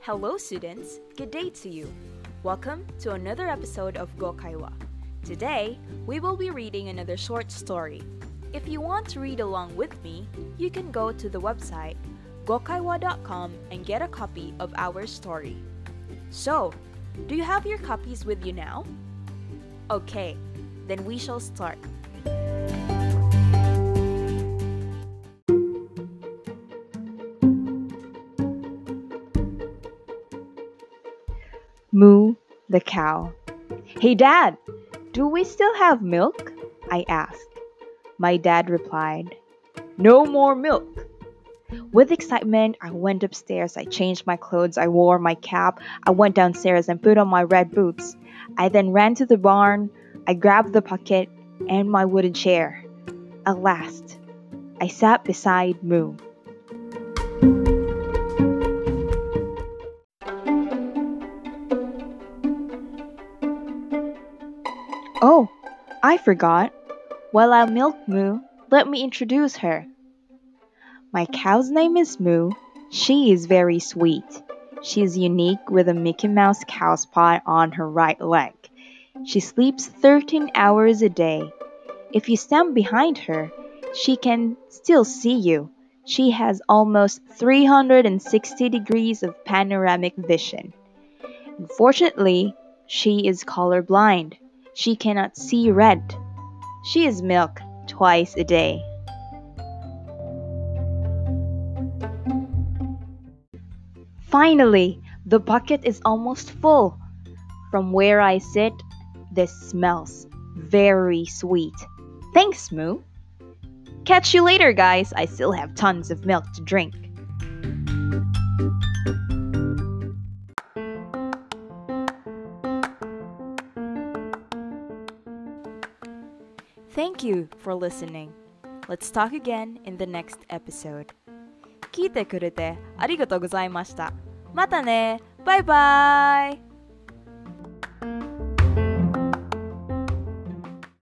Hello students, good day to you. Welcome to another episode of Gokaiwa. Today, we will be reading another short story. If you want to read along with me, you can go to the website gokaiwa.com and get a copy of our story. So, do you have your copies with you now? Okay, then we shall start. Moo the cow. Hey dad, do we still have milk? I asked. My dad replied, No more milk. With excitement, I went upstairs. I changed my clothes. I wore my cap. I went downstairs and put on my red boots. I then ran to the barn. I grabbed the bucket and my wooden chair. At last, I sat beside Moo. Oh, I forgot. While I milk Moo, let me introduce her. My cow's name is Moo. She is very sweet. She is unique with a Mickey Mouse cow spot on her right leg. She sleeps 13 hours a day. If you stand behind her, she can still see you. She has almost 360 degrees of panoramic vision. Unfortunately, she is colorblind. She cannot see red. She is milked twice a day. Finally, the bucket is almost full. From where I sit, this smells very sweet. Thanks, Moo. Catch you later, guys. I still have tons of milk to drink. Thank you for listening. Let's talk again in the next episode. 聞いてくれてありがとうございました。またねバイバイ